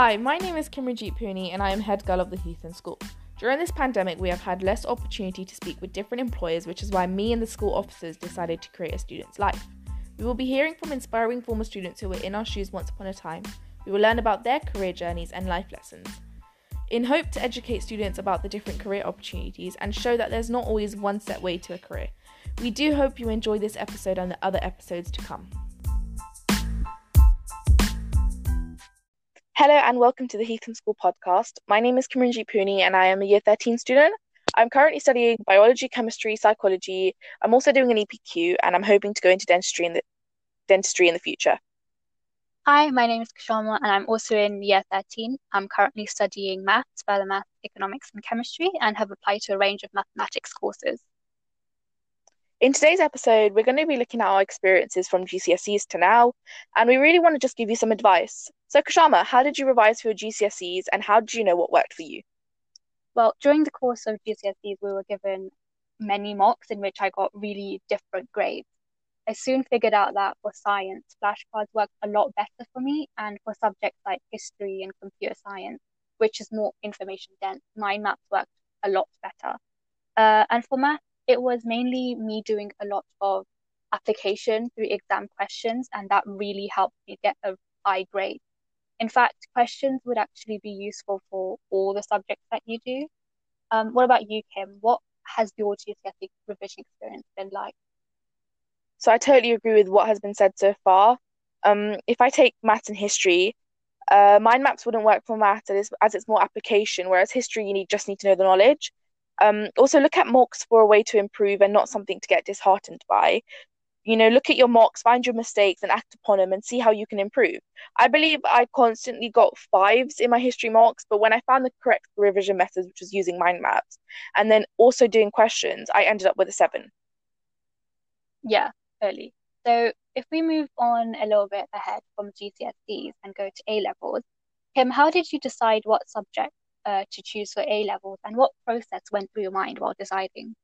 Hi, my name is Kimranjeet Pooney and I am head girl of the Heathland School. During this pandemic, we have had less opportunity to speak with different employers, which is why me and the school officers decided to create a student's life. We will be hearing from inspiring former students who were in our shoes once upon a time. We will learn about their career journeys and life lessons. In hope to educate students about the different career opportunities and show that there's not always one set way to a career. We do hope you enjoy this episode and the other episodes to come. Hello and welcome to the Heathland School podcast. My name is Kimranjeet Pooney and I am a year 13 student. I'm currently studying biology, chemistry, psychology. I'm also doing an EPQ and I'm hoping to go into dentistry in the dentistry in the future. Hi, my name is Kashama and I'm also in year 13. I'm currently studying maths, further maths, economics and chemistry and have applied to a range of mathematics courses. In today's episode, we're going to be looking at our experiences from GCSEs to now, and we really want to just give you some advice. So, Kashama, how did you revise for your GCSEs and how did you know what worked for you? Well, during the course of GCSEs, we were given many mocks in which I got really different grades. I soon figured out that for science, flashcards worked a lot better for me, and for subjects like history and computer science, which is more information dense, mind maps worked a lot better. Uh, and for math, it was mainly me doing a lot of application through exam questions, and that really helped me get a high grade. In fact, questions would actually be useful for all the subjects that you do. Um, what about you, Kim? What has your GCSE revision experience been like? So I totally agree with what has been said so far. Um, if I take maths and history, uh, mind maps wouldn't work for maths as, it's more application, whereas history you need just need to know the knowledge. Um, also, look at mocks for a way to improve and not something to get disheartened by. You know, look at your mocks, find your mistakes, and act upon them and see how you can improve. I believe I constantly got fives in my history mocks, but when I found the correct revision methods, which was using mind maps, and then also doing questions, I ended up with a seven. Yeah, early. So if we move on a little bit ahead from GCSEs and go to A levels, Kim, how did you decide what subject uh, to choose for A levels, and what process went through your mind while deciding?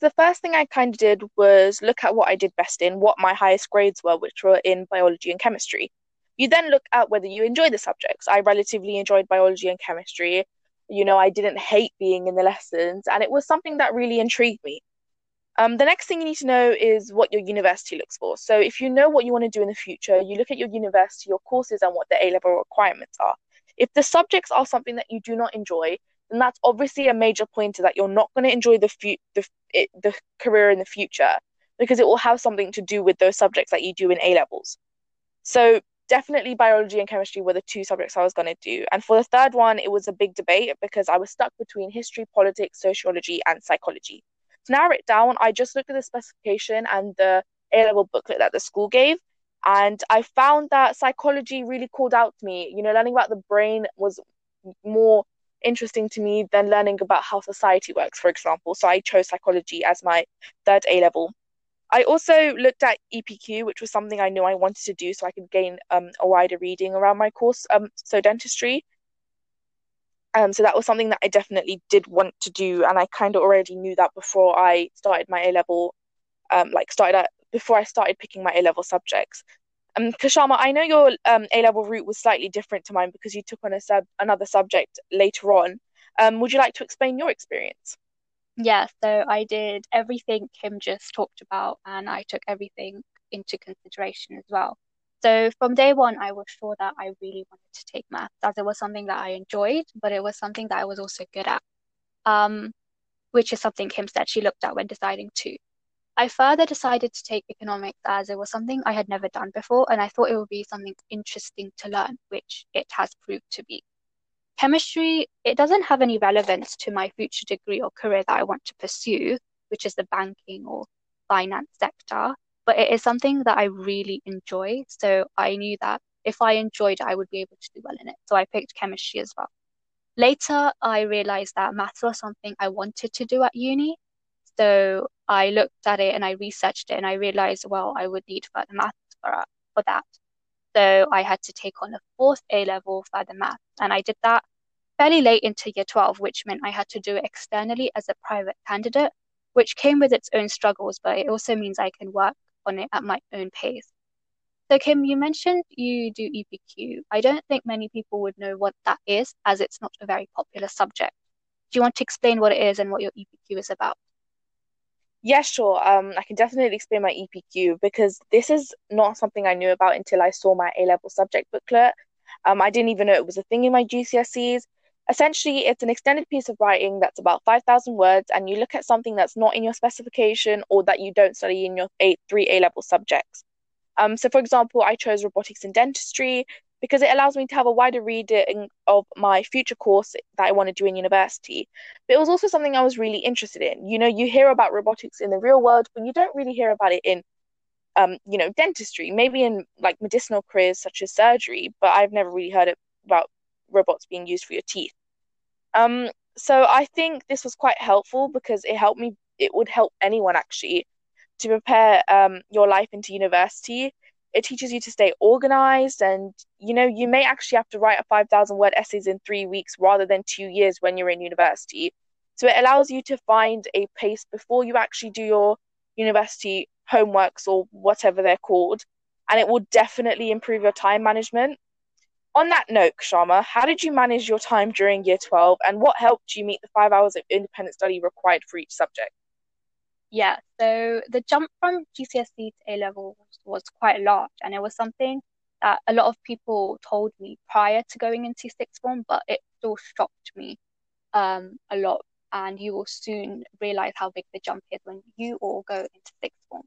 The first thing I kind of did was look at what I did best in, what my highest grades were, which were in biology and chemistry. You then look at whether you enjoy the subjects. I relatively enjoyed biology and chemistry. You know, I didn't hate being in the lessons, and it was something that really intrigued me. Um, the next thing you need to know is what your university looks for. So, if you know what you want to do in the future, you look at your university, your courses, and what the A level requirements are. If the subjects are something that you do not enjoy, then that's obviously a major pointer that you're not going to enjoy the, fu- the, it, the career in the future because it will have something to do with those subjects that you do in A levels. So definitely biology and chemistry were the two subjects I was going to do. And for the third one, it was a big debate because I was stuck between history, politics, sociology, and psychology. To narrow it down, I just looked at the specification and the A level booklet that the school gave, and I found that psychology really called out to me. You know, learning about the brain was more interesting to me than learning about how society works, for example. So I chose psychology as my third A level. I also looked at EPQ, which was something I knew I wanted to do so I could gain um, a wider reading around my course, um, so dentistry. Um, so that was something that I definitely did want to do, and I kind of already knew that before I started my A level, um, like started at before I started picking my A level subjects. Um, Kashama, I know your um, A level route was slightly different to mine because you took on a sub another subject later on. Um, would you like to explain your experience? Yeah, so I did everything Kim just talked about, and I took everything into consideration as well. So from day one, I was sure that I really wanted to take maths as it was something that I enjoyed, but it was something that I was also good at, um, which is something Kim said she looked at when deciding to. I further decided to take economics as it was something I had never done before, and I thought it would be something interesting to learn, which it has proved to be. Chemistry, it doesn't have any relevance to my future degree or career that I want to pursue, which is the banking or finance sector, but it is something that I really enjoy. So I knew that if I enjoyed it, I would be able to do well in it. So I picked chemistry as well. Later, I realized that maths was something I wanted to do at uni, so I looked at it and I researched it and I realized, well, I would need further maths for, for that. So I had to take on a fourth A level further maths. And I did that fairly late into year 12, which meant I had to do it externally as a private candidate, which came with its own struggles, but it also means I can work on it at my own pace. So, Kim, you mentioned you do EPQ. I don't think many people would know what that is, as it's not a very popular subject. Do you want to explain what it is and what your EPQ is about? Yeah, sure. Um, I can definitely explain my EPQ because this is not something I knew about until I saw my A level subject booklet. Um, I didn't even know it was a thing in my GCSEs. Essentially, it's an extended piece of writing that's about 5,000 words, and you look at something that's not in your specification or that you don't study in your eight, three A level subjects. Um, so, for example, I chose robotics and dentistry because it allows me to have a wider reading of my future course that I want to do in university. But it was also something I was really interested in. You know, you hear about robotics in the real world, but you don't really hear about it in, um, you know, dentistry. Maybe in like medicinal careers such as surgery, but I've never really heard about robots being used for your teeth. Um, so I think this was quite helpful because it helped me. It would help anyone actually to prepare um, your life into university. It teaches you to stay organized, and you know you may actually have to write a five thousand word essays in three weeks rather than two years when you're in university. So it allows you to find a pace before you actually do your university homeworks or whatever they're called, and it will definitely improve your time management. On that note, Kshama, how did you manage your time during year 12 and what helped you meet the five hours of independent study required for each subject? Yeah, so the jump from GCSE to A levels was quite large, and it was something that a lot of people told me prior to going into sixth form, but it still shocked me um, a lot. And you will soon realize how big the jump is when you all go into sixth form.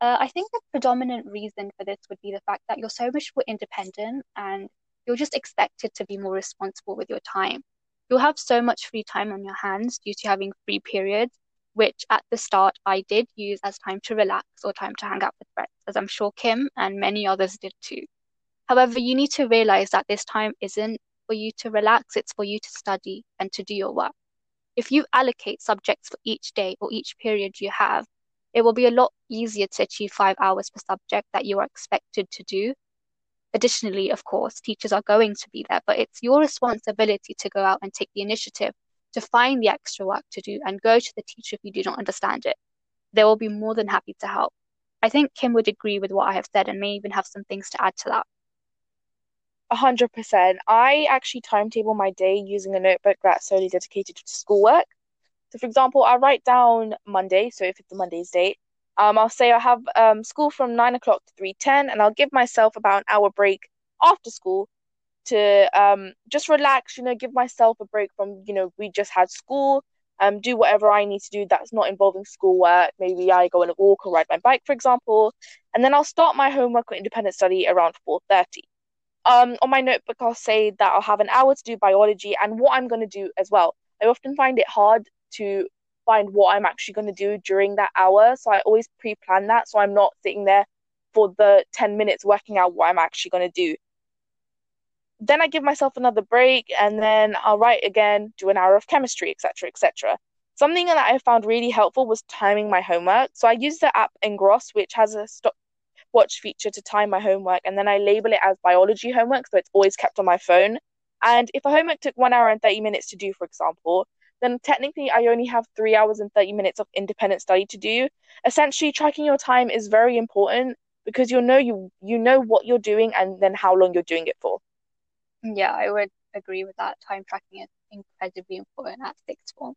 Uh, I think the predominant reason for this would be the fact that you're so much more independent and you're just expected to be more responsible with your time. You'll have so much free time on your hands due to having free periods which at the start I did use as time to relax or time to hang out with friends, as I'm sure Kim and many others did too. However, you need to realize that this time isn't for you to relax, it's for you to study and to do your work. If you allocate subjects for each day or each period you have, it will be a lot easier to achieve five hours per subject that you are expected to do. Additionally, of course, teachers are going to be there, but it's your responsibility to go out and take the initiative to find the extra work to do and go to the teacher if you do not understand it. They will be more than happy to help. I think Kim would agree with what I have said and may even have some things to add to that. A hundred percent. I actually timetable my day using a notebook that's solely dedicated to schoolwork. So, for example, I write down Monday. So, if it's a Monday's date, um, I'll say I have um, school from nine o'clock to three ten, and I'll give myself about an hour break after school to um, just relax, you know, give myself a break from, you know, we just had school, um, do whatever I need to do that's not involving schoolwork. Maybe I go on a walk or ride my bike, for example, and then I'll start my homework or independent study around 4.30. Um, on my notebook, I'll say that I'll have an hour to do biology and what I'm going to do as well. I often find it hard to find what I'm actually going to do during that hour, so I always pre-plan that, so I'm not sitting there for the 10 minutes working out what I'm actually going to do then I give myself another break and then I'll write again, do an hour of chemistry, etc., etc. Something that I found really helpful was timing my homework. So I use the app Engross, which has a stopwatch feature to time my homework, and then I label it as biology homework, so it's always kept on my phone. And if a homework took one hour and 30 minutes to do, for example, then technically I only have three hours and 30 minutes of independent study to do. Essentially, tracking your time is very important because you'll know you you know what you're doing and then how long you're doing it for. Yeah, I would agree with that. Time tracking is incredibly important at sixth form.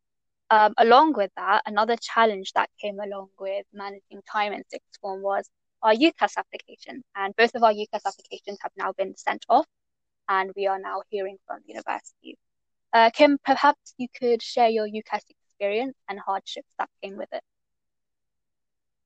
Um, along with that, another challenge that came along with managing time in sixth form was our UCAS application. And both of our UCAS applications have now been sent off, and we are now hearing from universities. Uh, Kim, perhaps you could share your UCAS experience and hardships that came with it.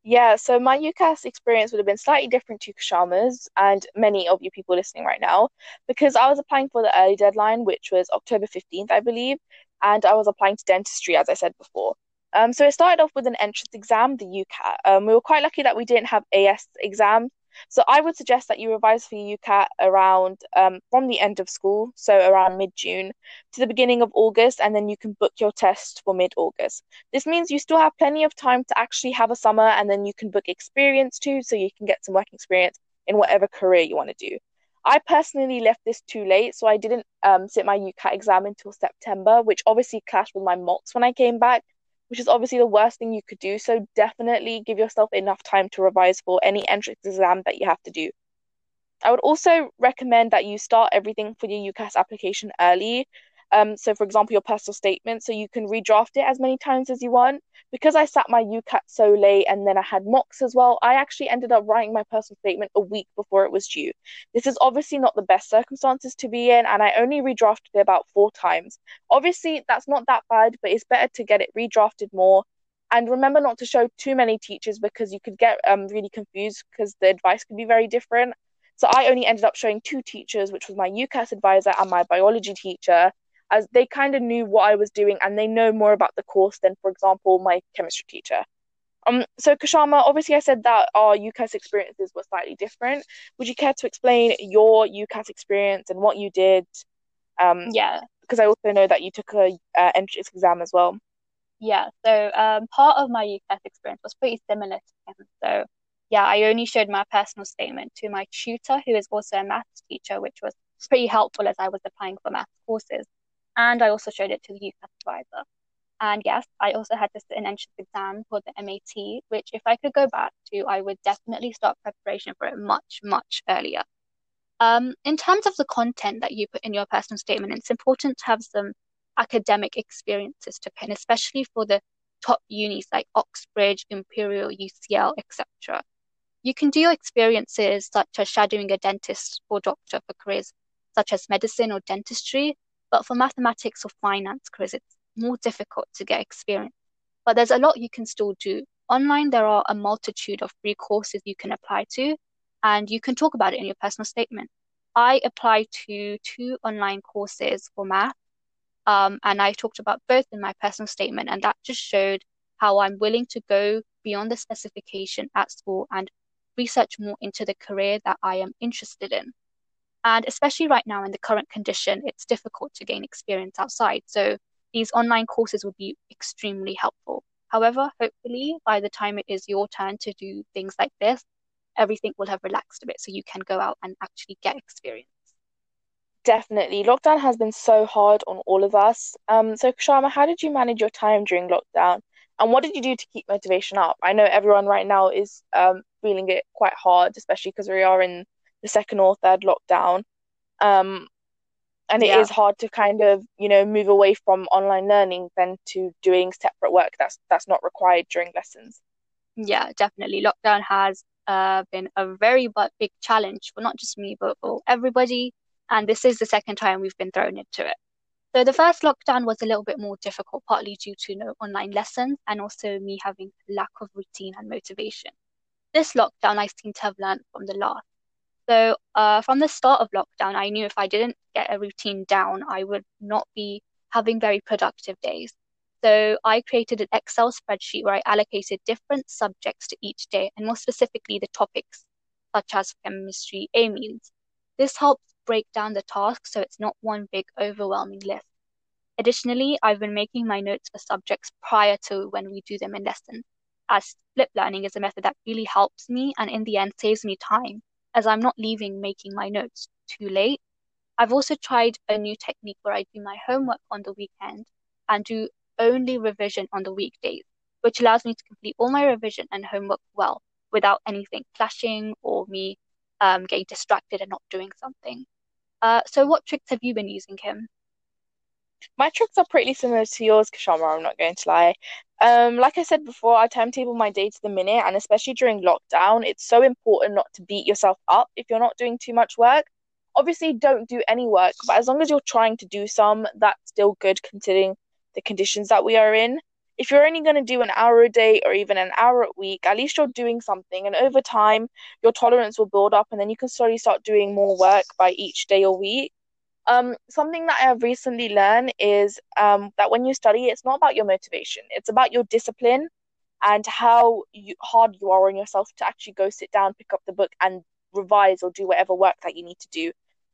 Yeah, so my UCAS experience would have been slightly different to Kshama's and many of you people listening right now because I was applying for the early deadline, which was October 15th, I believe, and I was applying to dentistry, as I said before. Um, so it started off with an entrance exam, the UCAT. Um, we were quite lucky that we didn't have AS exams so I would suggest that you revise for your UCAT around um, from the end of school, so around mid June to the beginning of August, and then you can book your test for mid August. This means you still have plenty of time to actually have a summer, and then you can book experience too, so you can get some work experience in whatever career you want to do. I personally left this too late, so I didn't um, sit my UCAT exam until September, which obviously clashed with my mocks when I came back which is obviously the worst thing you could do. So definitely give yourself enough time to revise for any entrance exam that you have to do. I would also recommend that you start everything for your UCAS application early. Um, so, for example, your personal statement, so you can redraft it as many times as you want. Because I sat my UCAT so late and then I had mocks as well, I actually ended up writing my personal statement a week before it was due. This is obviously not the best circumstances to be in, and I only redrafted it about four times. Obviously, that's not that bad, but it's better to get it redrafted more. And remember not to show too many teachers because you could get um, really confused because the advice could be very different. So I only ended up showing two teachers, which was my UCAS advisor and my biology teacher, as they kind of knew what I was doing and they know more about the course than, for example, my chemistry teacher. Um, so Kashama, obviously I said that our UCAS experiences were slightly different. Would you care to explain your UCAS experience and what you did? Um, yeah, because I also know that you took a uh, entrance exam as well. Yeah, so um, part of my UCAS experience was pretty similar to him. So yeah, I only showed my personal statement to my tutor, who is also a maths teacher, which was pretty helpful as I was applying for maths courses. And I also showed it to the UCAS advisor. And yes, I also had to sit an entrance exam for the MAT, which if I could go back to, I would definitely start preparation for it much, much earlier. Um, in terms of the content that you put in your personal statement, it's important to have some academic experiences to pin, especially for the top unis like Oxbridge, Imperial, UCL, etc. You can do your experiences such as shadowing a dentist or doctor for careers such as medicine or dentistry, but for mathematics or finance because it's more difficult to get experience. But there's a lot you can still do. Online, there are a multitude of free courses you can apply to, and you can talk about it in your personal statement. I applied to two online courses for math, um, and I talked about both in my personal statement, and that just showed how I'm willing to go beyond the specification at school and research more into the career that I am interested in. And especially right now in the current condition, it's difficult to gain experience outside. So these online courses would be extremely helpful. However, hopefully by the time it is your turn to do things like this, everything will have relaxed a bit so you can go out and actually get experience. Definitely. Lockdown has been so hard on all of us. Um, so Sharma, how did you manage your time during lockdown? And what did you do to keep motivation up? I know everyone right now is um, feeling it quite hard, especially because we are in the second or third lockdown. Um, and it yeah. is hard to kind of, you know, move away from online learning than to doing separate work that's that's not required during lessons. Yeah, definitely. Lockdown has uh, been a very big challenge for not just me, but for everybody. And this is the second time we've been thrown into it. So the first lockdown was a little bit more difficult, partly due to no online lessons and also me having lack of routine and motivation. This lockdown I seem to have learned from the last. So uh, from the start of lockdown, I knew if I didn't get a routine down, I would not be having very productive days. So I created an Excel spreadsheet where I allocated different subjects to each day, and more specifically the topics, such as chemistry, amines. This helps break down the tasks so it's not one big overwhelming list. Additionally, I've been making my notes for subjects prior to when we do them in lessons, as split learning is a method that really helps me and in the end saves me time, as I'm not leaving making my notes too late. I've also tried a new technique where I do my homework on the weekend and do only revision on the weekdays, which allows me to complete all my revision and homework well without anything clashing or me um, getting distracted and not doing something. Uh, so, what tricks have you been using, Kim? My tricks are pretty similar to yours, Kashama. I'm not going to lie. Um, like I said before, I timetable my day to the minute, and especially during lockdown, it's so important not to beat yourself up if you're not doing too much work. Obviously, don't do any work, but as long as you're trying to do some, that's still good considering the conditions that we are in if you're only going to do an hour a day or even an hour a week, at least you're doing something. And over time, your tolerance will build up, and then you can slowly start doing more work by each day or week. Um, something that I have recently learned is um, that when you study, it's not about your motivation, it's about your discipline and how you, hard you are on yourself to actually go sit down, pick up the book, and revise or do whatever work that you need to do.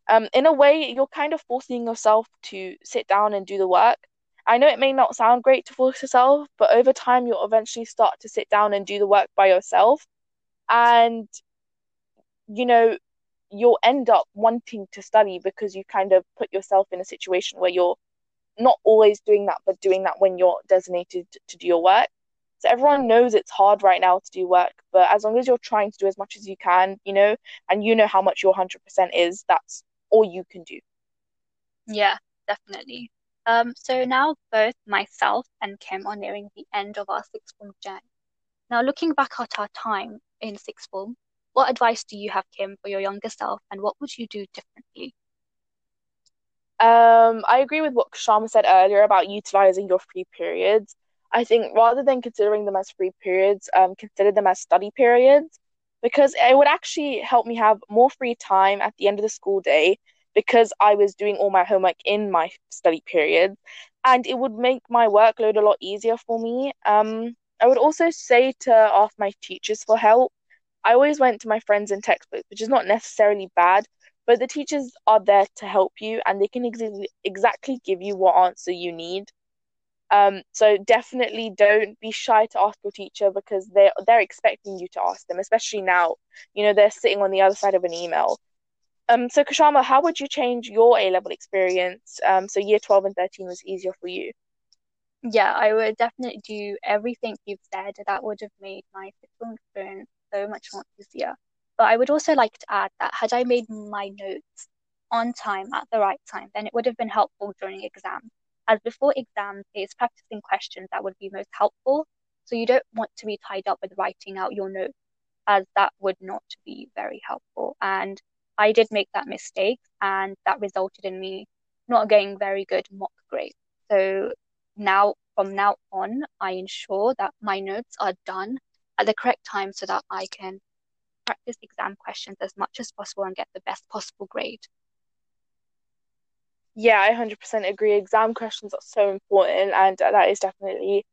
Um, in a way, you're kind of forcing yourself to sit down and do the work. I know it may not sound great to force yourself, but over time you'll eventually start to sit down and do the work by yourself. And, you know, you'll end up wanting to study because you kind of put yourself in a situation where you're not always doing that, but doing that when you're designated to do your work. So everyone knows it's hard right now to do work, but as long as you're trying to do as much as you can, you know, and you know how much your 100% is, that's all you can do. Yeah, definitely. Um, so now both myself and Kim are nearing the end of our sixth form journey. Now, looking back at our time in sixth form, what advice do you have, Kim, for your younger self, and what would you do differently? Um, I agree with what Kshama said earlier about utilizing your free periods. I think rather than considering them as free periods, um, consider them as study periods because it would actually help me have more free time at the end of the school day because I was doing all my homework in my study period and it would make my workload a lot easier for me. Um, I would also say to ask my teachers for help. I always went to my friends and textbooks, which is not necessarily bad, but the teachers are there to help you and they can ex- exactly give you what answer you need. Um, so definitely don't be shy to ask your teacher because they're they're expecting you to ask them, especially now. You know, they're sitting on the other side of an email. Um, so Kshama, how would you change your A level experience? Um, so year twelve and thirteen was easier for you. Yeah, I would definitely do everything you've said. That would have made my sixth experience so much more easier. But I would also like to add that had I made my notes on time at the right time, then it would have been helpful during exams. As before exams, it's practicing questions that would be most helpful. So you don't want to be tied up with writing out your notes, as that would not be very helpful. And I did make that mistake, and that resulted in me not getting very good mock grades. So now, from now on, I ensure that my notes are done at the correct time so that I can practice exam questions as much as possible and get the best possible grade. Yeah, I 100% agree. Exam questions are so important, and uh, that is definitely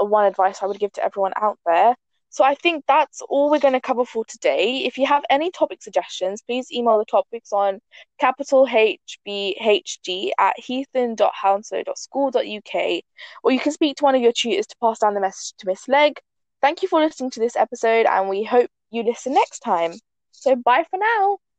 uh, one advice I would give to everyone out there. So I think that's all we're going to cover for today. If you have any topic suggestions, please email the topics on capital HBHG at heathland.hounslow.school.uk, or you can speak to one of your tutors to pass down the message to Miss Legg. Thank you for listening to this episode, and we hope you listen next time. So bye for now.